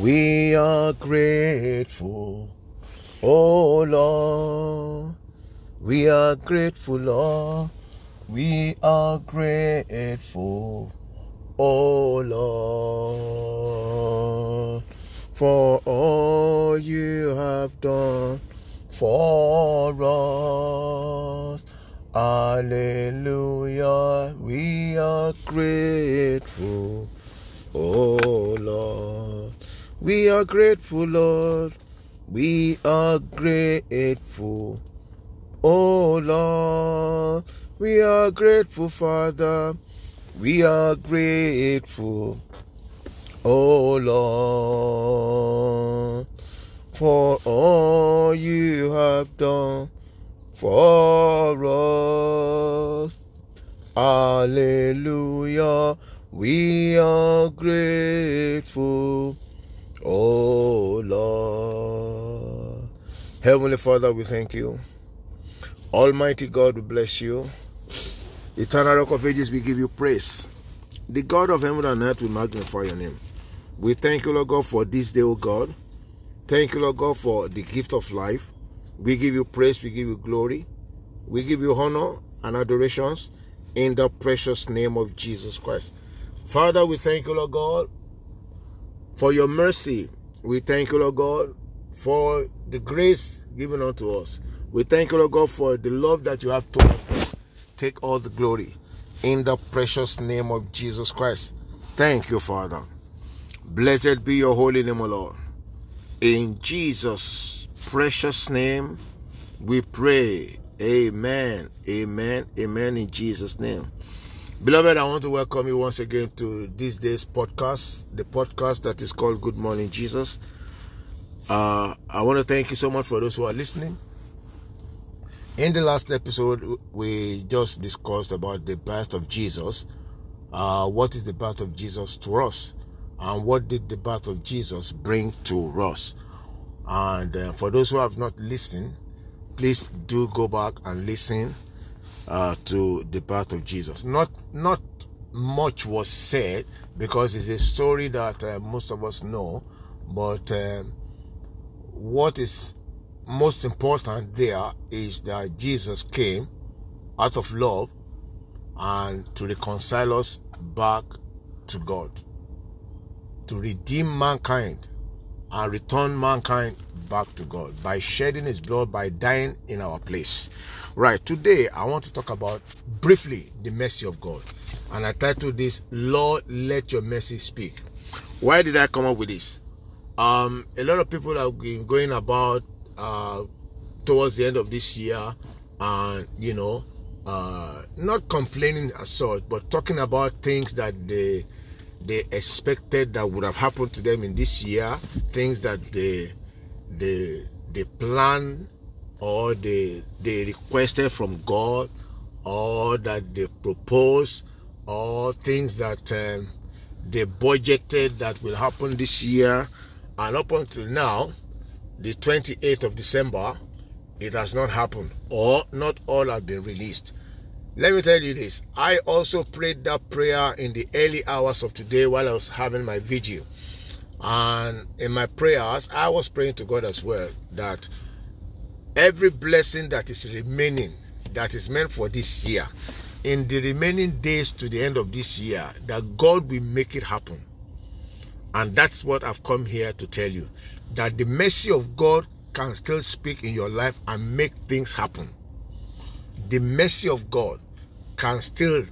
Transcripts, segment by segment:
We are grateful, oh Lord. We are grateful, Lord. We are grateful, oh Lord, for all you have done for us. Hallelujah. We are grateful. We are grateful, Lord. We are grateful. Oh Lord, we are grateful, Father. We are grateful. Oh Lord, for all you have done for us. Hallelujah. We are grateful. Oh Lord. Heavenly Father, we thank you. Almighty God, we bless you. Eternal Rock of Ages, we give you praise. The God of heaven and earth, we magnify your name. We thank you, Lord God, for this day, O God. Thank you, Lord God, for the gift of life. We give you praise, we give you glory. We give you honor and adorations in the precious name of Jesus Christ. Father, we thank you, Lord God, for your mercy. We thank you, Lord God, for the grace given unto us. We thank you, Lord God, for the love that you have toward us. Take all the glory in the precious name of Jesus Christ. Thank you, Father. Blessed be your holy name, O Lord. In Jesus' precious name, we pray. Amen. Amen. Amen. In Jesus' name. Beloved, I want to welcome you once again to this day's podcast, the podcast that is called Good Morning Jesus. Uh, I want to thank you so much for those who are listening. In the last episode, we just discussed about the birth of Jesus. Uh, what is the birth of Jesus to us? And what did the birth of Jesus bring to us? And uh, for those who have not listened, please do go back and listen uh, to the birth of Jesus. Not not much was said because it's a story that uh, most of us know, but uh, what is most important there is that Jesus came out of love and to reconcile us back to God, to redeem mankind and return mankind back to God by shedding his blood, by dying in our place. Right, today I want to talk about briefly the mercy of God. And I titled this, Lord, let your mercy speak. Why did I come up with this? Um, a lot of people have been going about uh, towards the end of this year and, you know, uh, not complaining as such, but talking about things that they they expected that would have happened to them in this year, things that they they they plan or they they requested from God or that they propose or things that um, they budgeted that will happen this year. And up until now the 28th of December it has not happened or not all have been released let me tell you this I also prayed that prayer in the early hours of today while I was having my vigil and in my prayers I was praying to God as well that every blessing that is remaining that is meant for this year in the remaining days to the end of this year that God will make it happen. And that's what I've come here to tell you that the mercy of God can still speak in your life and make things happen. The mercy of God can still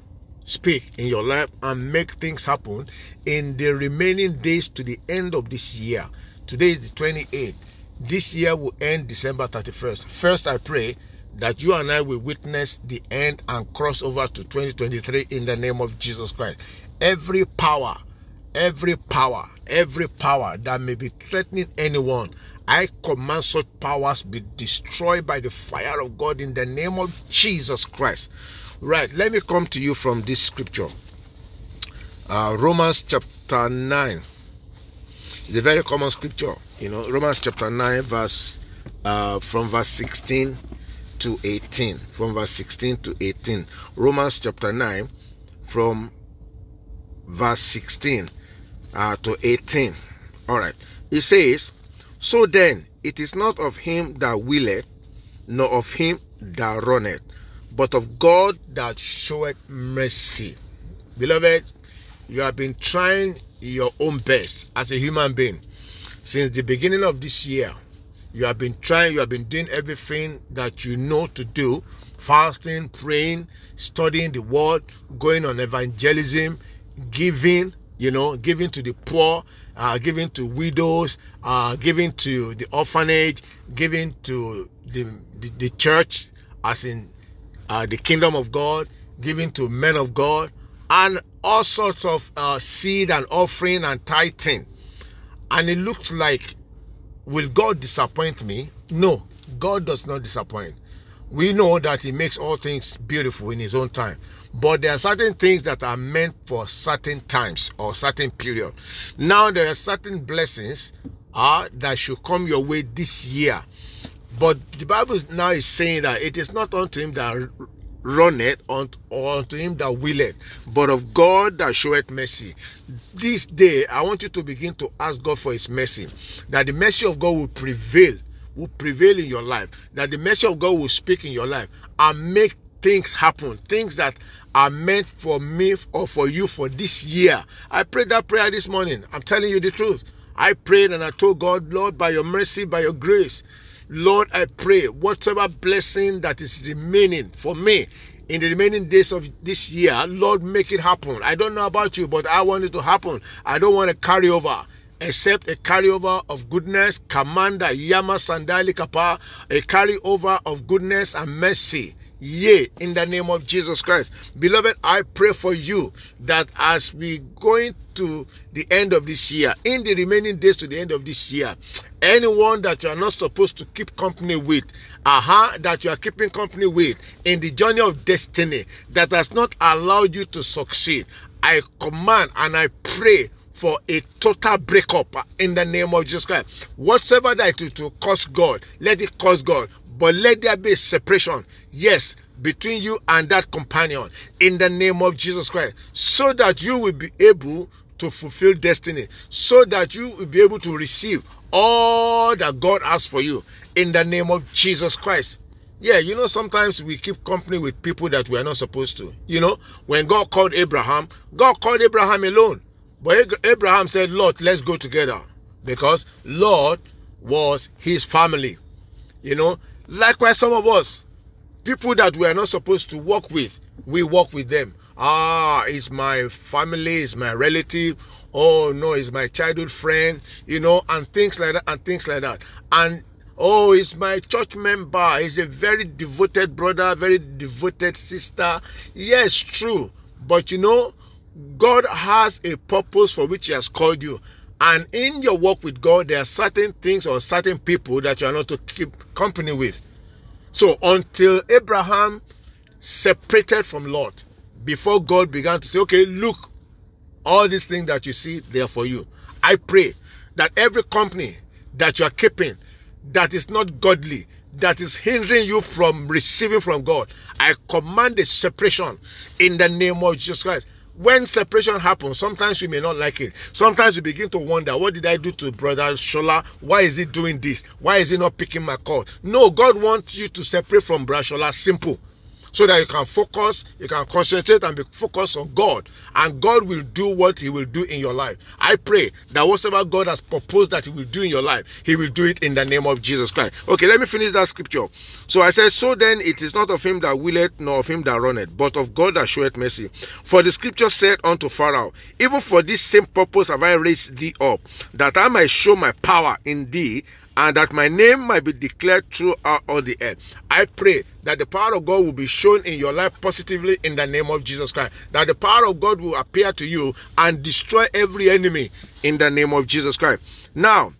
speak in your life and make things happen in the remaining days to the end of this year. Today is the 28th. This year will end December 31st. First, I pray that you and I will witness the end and cross over to 2023 in the name of Jesus Christ. Every power, every power, every power that may be threatening anyone, I command such powers be destroyed by the fire of God in the name of Jesus Christ. Right, let me come to you from this scripture. Uh, Romans chapter 9. It's a very common scripture, you know, Romans chapter 9, verse uh, from verse 16 to 18. From verse 16 to 18. Romans chapter 9, from verse 16 uh, to 18. All right. It says, So then, it is not of him that willeth, nor of him that runneth, but of God that showeth mercy. Beloved, you have been trying your own best as a human being since the beginning of this year. You have been trying, you have been doing everything that you know to do fasting, praying, studying the word, going on evangelism, giving, you know, giving to the poor, uh, giving to widows, uh, giving to the orphanage, giving to the, the, the church, as in uh, the kingdom of God, giving to men of God, and all sorts of uh, seed and offering and tithing. And it looks like, will God disappoint me? No, God does not disappoint. We know that He makes all things beautiful in His own time. But there are certain things that are meant for certain times or certain period. Now there are certain blessings uh, that should come your way this year. But the Bible now is saying that it is not unto him that runneth or unto him that willeth, but of God that showeth mercy. This day, I want you to begin to ask God for his mercy, that the mercy of God will prevail, will prevail in your life, that the mercy of God will speak in your life and make things happen, things that are meant for me or for you for this year. I prayed that prayer this morning. I'm telling you the truth. I prayed and I told God, Lord, by your mercy, by your grace, Lord, I pray whatever blessing that is remaining for me in the remaining days of this year, Lord, make it happen. I don't know about you, but I want it to happen. I don't want to carry over except a carryover of goodness, Commander Yama Sandali Kapa, a carryover of goodness and mercy Yea, in the name of Jesus Christ. Beloved, I pray for you that as we going to the end of this year, in the remaining days to the end of this year, anyone that you are not supposed to keep company with, aha, uh-huh, that you are keeping company with in the journey of destiny that has not allowed you to succeed, I command and I pray for a total breakup uh, in the name of Jesus Christ. Whatever that it will cost God, let it cost God. But let there be separation, yes, between you and that companion in the name of Jesus Christ, so that you will be able to fulfill destiny, so that you will be able to receive all that God has for you in the name of Jesus Christ. Yeah, you know, sometimes we keep company with people that we are not supposed to. You know, when God called Abraham, God called Abraham alone. But Abraham said, Lord, let's go together. Because Lot was his family. You know, Likewise, some of us, people that we are not supposed to work with, we work with them. Ah, it's my family, it's my relative. Oh no, it's my childhood friend, you know, and things like that, and things like that. And oh, it's my church member. He's a very devoted brother, very devoted sister. Yes, true. But you know, God has a purpose for which He has called you. And in your work with God, there are certain things or certain people that you are not to keep company with. So until Abraham separated from Lot, before God began to say, okay, look, all these things that you see, they are for you. I pray that every company that you are keeping that is not godly, that is hindering you from receiving from God, I command a separation in the name of Jesus Christ when separation happens, sometimes you may not like it. Sometimes you begin to wonder, what did I do to brother Shola? Why is he doing this? Why is he not picking my call? No, God wants you to separate from brother Shola. Simple so that you can focus, you can concentrate and be focused on God. And God will do what He will do in your life. I pray that whatever God has proposed that He will do in your life, He will do it in the name of Jesus Christ. Okay, let me finish that scripture. So I said, So then it is not of him that willeth, nor of him that runneth, but of God that showeth mercy. For the scripture said unto Pharaoh, Even for this same purpose have I raised thee up, that I might show my power in thee and that my name might be declared throughout all the earth. I pray that the power of God will be shown in your life positively in the name of Jesus Christ. That the power of God will appear to you and destroy every enemy in the name of Jesus Christ. Now,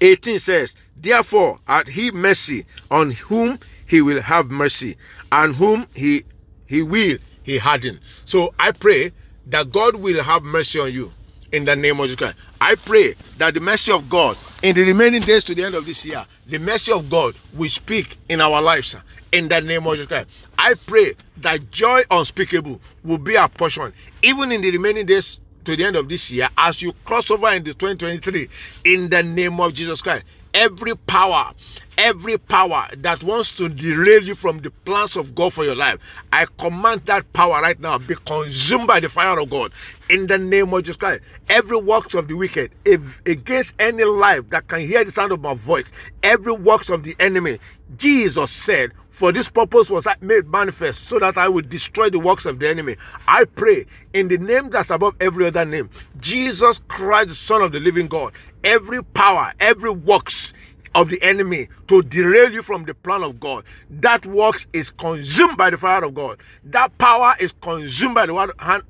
18 says, Therefore, had he mercy on whom he will have mercy, and whom he he will he harden. So I pray that God will have mercy on you in the name of Jesus Christ. I pray that the mercy of God in the remaining days to the end of this year, the mercy of God will speak in our lives in the name of Jesus Christ. I pray that joy unspeakable will be our portion even in the remaining days to the end of this year, as you cross over into 2023, in the name of Jesus Christ, every power, every power that wants to derail you from the plans of God for your life, I command that power right now be consumed by the fire of God in the name of Jesus Christ. Every works of the wicked if, against any life that can hear the sound of my voice, every works of the enemy, Jesus said, for this purpose was made manifest so that I would destroy the works of the enemy. I pray in the name that's above every other name, Jesus Christ, the Son of the living God, every power, every works of the enemy to derail you from the plan of God. That works is consumed by the fire of God. That power is consumed by the hand,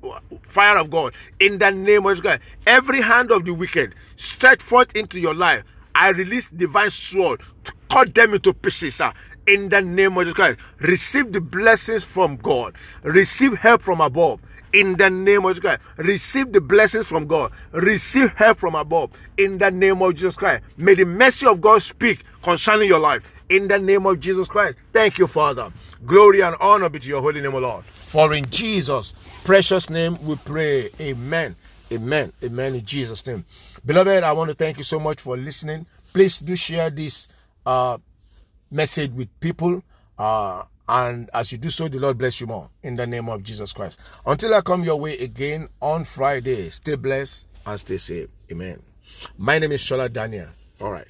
fire of God. In the name of God, every hand of the wicked stretch forth into your life. I release divine sword to cut them into pieces. Uh, in the name of Jesus Christ, receive the blessings from God. Receive help from above in the name of Jesus Christ. Receive the blessings from God. Receive help from above in the name of Jesus Christ. May the mercy of God speak concerning your life in the name of Jesus Christ. Thank you, Father. Glory and honor be to your holy name, O Lord. For in Jesus' precious name we pray. Amen. Amen. Amen. In Jesus' name. Beloved, I want to thank you so much for listening. Please do share this uh, message with people. Uh, and as you do so, the Lord bless you more in the name of Jesus Christ. Until I come your way again on Friday, stay blessed and stay safe. Amen. My name is Shola Daniel. All right.